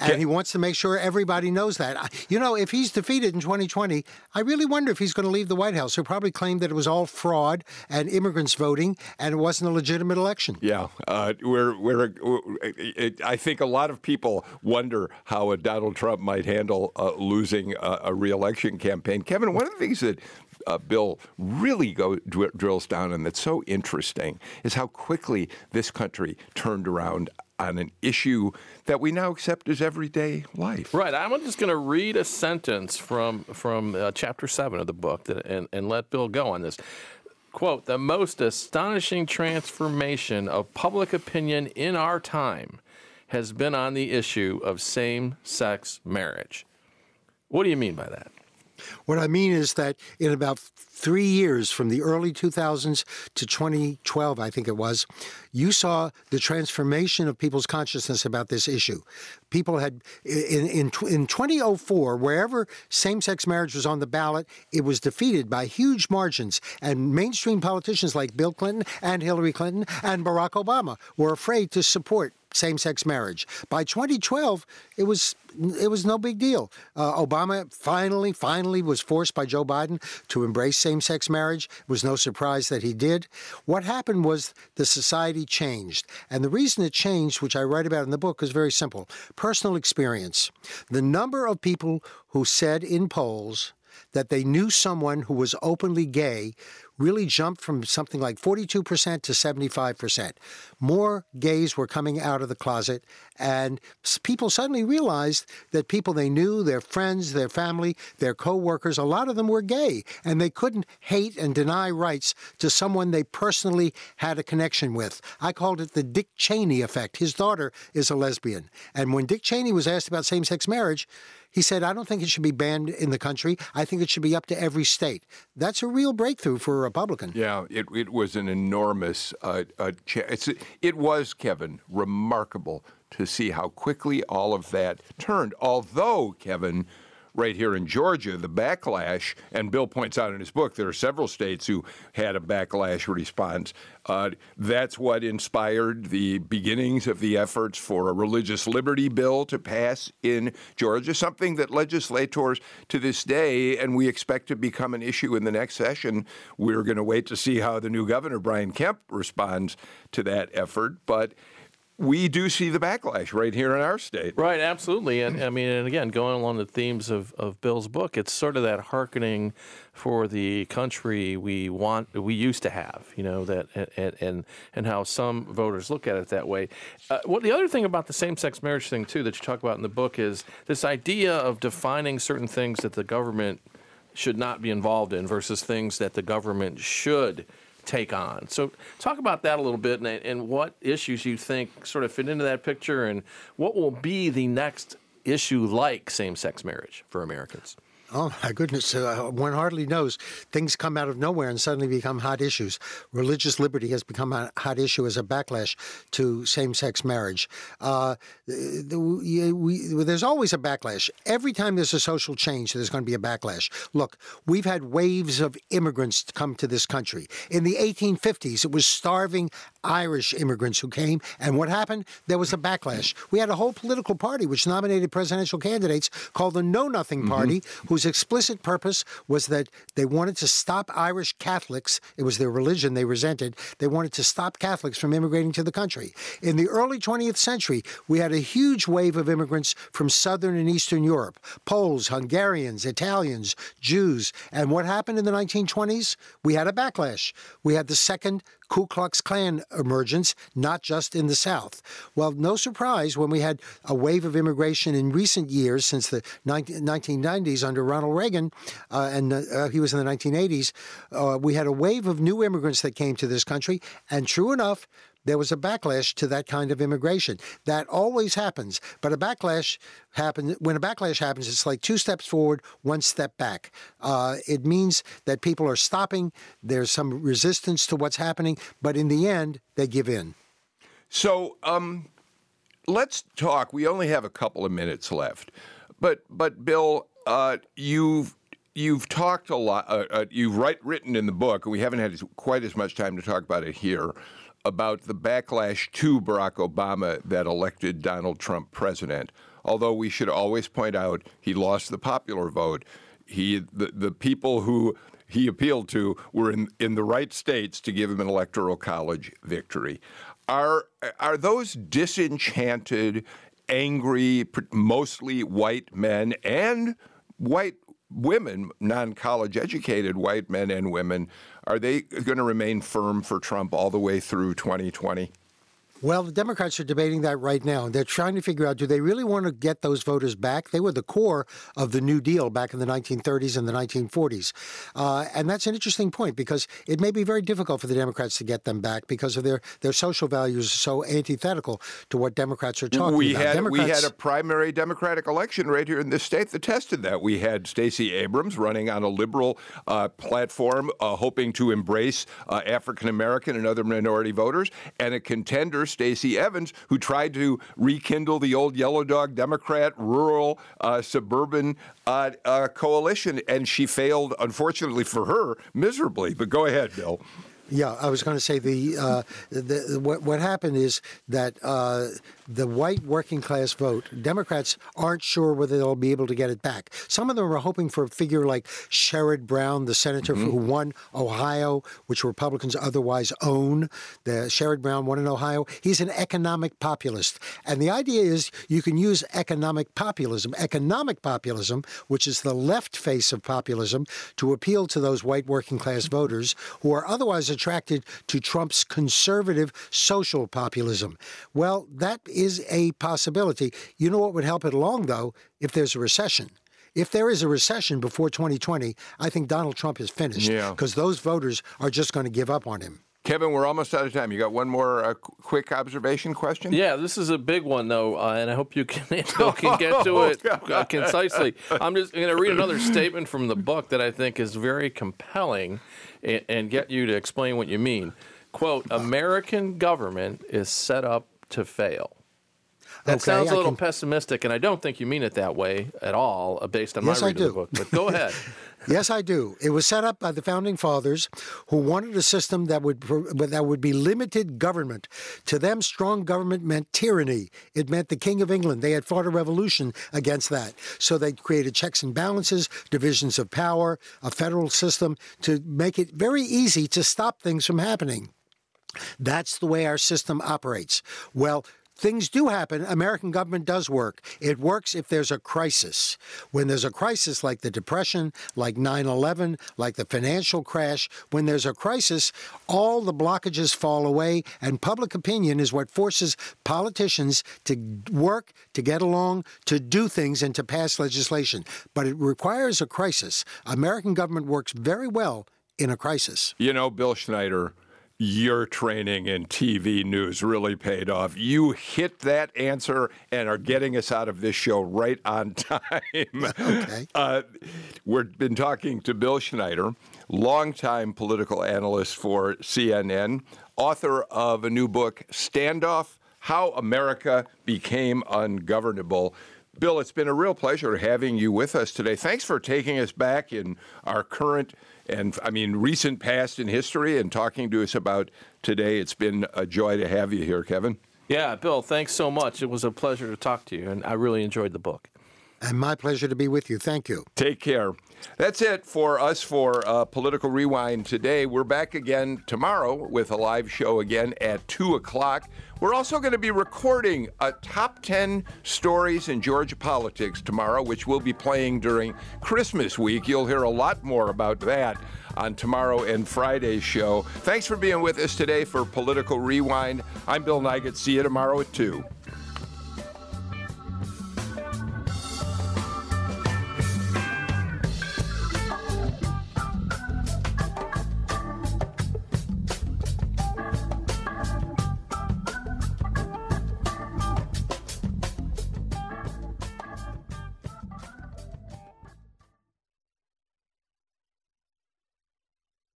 and he wants to make sure everybody knows that. You know, if he's defeated in 2020, I really wonder if he's going to leave the White House. He'll probably claim that it was all fraud and immigrants voting and it wasn't a legitimate election. Yeah. Uh, we're, we're, it, I think a lot of people wonder how a Donald Trump might handle uh, losing a, a reelection campaign. Kevin, one of the things that uh, Bill really go, dr- drills down and that's so interesting is how quickly this country turned around on an issue that we now accept as everyday life. Right. I'm just going to read a sentence from from uh, chapter seven of the book that, and and let Bill go on this. Quote: The most astonishing transformation of public opinion in our time has been on the issue of same-sex marriage. What do you mean by that? What I mean is that in about three years, from the early 2000s to 2012, I think it was, you saw the transformation of people's consciousness about this issue. People had, in, in, in 2004, wherever same sex marriage was on the ballot, it was defeated by huge margins. And mainstream politicians like Bill Clinton and Hillary Clinton and Barack Obama were afraid to support same-sex marriage. By 2012, it was it was no big deal. Uh, Obama finally, finally was forced by Joe Biden to embrace same-sex marriage. It was no surprise that he did. What happened was the society changed, and the reason it changed, which I write about in the book, is very simple: personal experience. The number of people who said in polls that they knew someone who was openly gay really jumped from something like 42% to 75%. More gays were coming out of the closet, and people suddenly realized that people they knew, their friends, their family, their co-workers, a lot of them were gay, and they couldn't hate and deny rights to someone they personally had a connection with. I called it the Dick Cheney effect. His daughter is a lesbian, and when Dick Cheney was asked about same-sex marriage, he said, I don't think it should be banned in the country. I think it should be up to every state. That's a real breakthrough for a Republican. Yeah, it, it was an enormous, uh, uh, it was, Kevin, remarkable to see how quickly all of that turned. Although, Kevin, right here in Georgia, the backlash, and Bill points out in his book, there are several states who had a backlash response. Uh, that's what inspired the beginnings of the efforts for a religious liberty bill to pass in Georgia, something that legislators to this day, and we expect to become an issue in the next session. We're going to wait to see how the new governor, Brian Kemp, responds to that effort. But we do see the backlash right here in our state. Right, absolutely. And I mean, and again, going along the themes of, of Bill's book, it's sort of that hearkening for the country we want, we used to have, you know, that and and, and how some voters look at it that way. Uh, what the other thing about the same-sex marriage thing too that you talk about in the book is this idea of defining certain things that the government should not be involved in versus things that the government should take on. So, talk about that a little bit and, and what issues you think sort of fit into that picture and what will be the next issue like same sex marriage for Americans. Oh my goodness! Uh, one hardly knows. Things come out of nowhere and suddenly become hot issues. Religious liberty has become a hot issue as a backlash to same-sex marriage. Uh, the, we, there's always a backlash. Every time there's a social change, there's going to be a backlash. Look, we've had waves of immigrants come to this country. In the 1850s, it was starving Irish immigrants who came, and what happened? There was a backlash. We had a whole political party which nominated presidential candidates called the Know Nothing mm-hmm. Party, whose whose explicit purpose was that they wanted to stop Irish Catholics. It was their religion they resented. They wanted to stop Catholics from immigrating to the country. In the early 20th century, we had a huge wave of immigrants from Southern and Eastern Europe Poles, Hungarians, Italians, Jews. And what happened in the 1920s? We had a backlash. We had the second Ku Klux Klan emergence, not just in the South. Well, no surprise when we had a wave of immigration in recent years since the 1990s under Ronald Reagan, uh, and uh, he was in the 1980s. Uh, we had a wave of new immigrants that came to this country, and true enough, there was a backlash to that kind of immigration. That always happens. But a backlash happens when a backlash happens. It's like two steps forward, one step back. Uh, it means that people are stopping. There's some resistance to what's happening, but in the end, they give in. So um, let's talk. We only have a couple of minutes left, but but Bill, uh, you've you've talked a lot. Uh, uh, you've write, written in the book, and we haven't had quite as much time to talk about it here about the backlash to Barack Obama that elected Donald Trump president. Although we should always point out he lost the popular vote. He the, the people who he appealed to were in, in the right states to give him an electoral college victory. Are are those disenchanted, angry, mostly white men and white women, non-college educated white men and women, are they going to remain firm for Trump all the way through 2020? Well, the Democrats are debating that right now. They're trying to figure out do they really want to get those voters back? They were the core of the New Deal back in the 1930s and the 1940s. Uh, and that's an interesting point because it may be very difficult for the Democrats to get them back because of their, their social values are so antithetical to what Democrats are talking we about. Had, Democrats, we had a primary Democratic election right here in this state that tested that. We had Stacey Abrams running on a liberal uh, platform, uh, hoping to embrace uh, African American and other minority voters, and a contender Stacey Evans, who tried to rekindle the old yellow dog Democrat rural uh, suburban uh, uh, coalition, and she failed, unfortunately for her, miserably. But go ahead, Bill. Yeah, I was going to say the, uh, the what, what happened is that uh, the white working class vote, Democrats aren't sure whether they'll be able to get it back. Some of them are hoping for a figure like Sherrod Brown, the senator mm-hmm. who won Ohio, which Republicans otherwise own. The Sherrod Brown won in Ohio. He's an economic populist, and the idea is you can use economic populism, economic populism, which is the left face of populism, to appeal to those white working class voters who are otherwise attracted to Trump's conservative social populism. Well, that is a possibility. You know what would help it along, though, if there's a recession. If there is a recession before 2020, I think Donald Trump is finished because yeah. those voters are just going to give up on him. Kevin, we're almost out of time. You got one more uh, quick observation question? Yeah, this is a big one though, uh, and I hope you can, (laughs) can get to (laughs) it uh, concisely. I'm just going to read another statement from the book that I think is very compelling, and, and get you to explain what you mean. "Quote: American government is set up to fail." That okay, sounds a little can... pessimistic, and I don't think you mean it that way at all, uh, based on yes, my reading of the book. But go (laughs) ahead. yes, I do. It was set up by the founding fathers, who wanted a system that would that would be limited government. To them, strong government meant tyranny. It meant the King of England. They had fought a revolution against that, so they created checks and balances, divisions of power, a federal system to make it very easy to stop things from happening. That's the way our system operates. Well, things do happen. American government does work. It works if there's a crisis. When there's a crisis like the Depression, like 9 11, like the financial crash, when there's a crisis, all the blockages fall away, and public opinion is what forces politicians to work, to get along, to do things, and to pass legislation. But it requires a crisis. American government works very well in a crisis. You know, Bill Schneider your training in TV news really paid off. You hit that answer and are getting us out of this show right on (laughs) time. Okay. Uh, we've been talking to Bill Schneider, longtime political analyst for CNN, author of a new book, Standoff How America Became Ungovernable. Bill, it's been a real pleasure having you with us today. Thanks for taking us back in our current and I mean recent past in history and talking to us about today. It's been a joy to have you here, Kevin. Yeah, Bill, thanks so much. It was a pleasure to talk to you, and I really enjoyed the book. And my pleasure to be with you. Thank you. Take care. That's it for us for uh, Political Rewind today. We're back again tomorrow with a live show again at 2 o'clock. We're also going to be recording a top 10 stories in Georgia politics tomorrow, which we'll be playing during Christmas week. You'll hear a lot more about that on tomorrow and Friday's show. Thanks for being with us today for Political Rewind. I'm Bill Nigut. See you tomorrow at 2.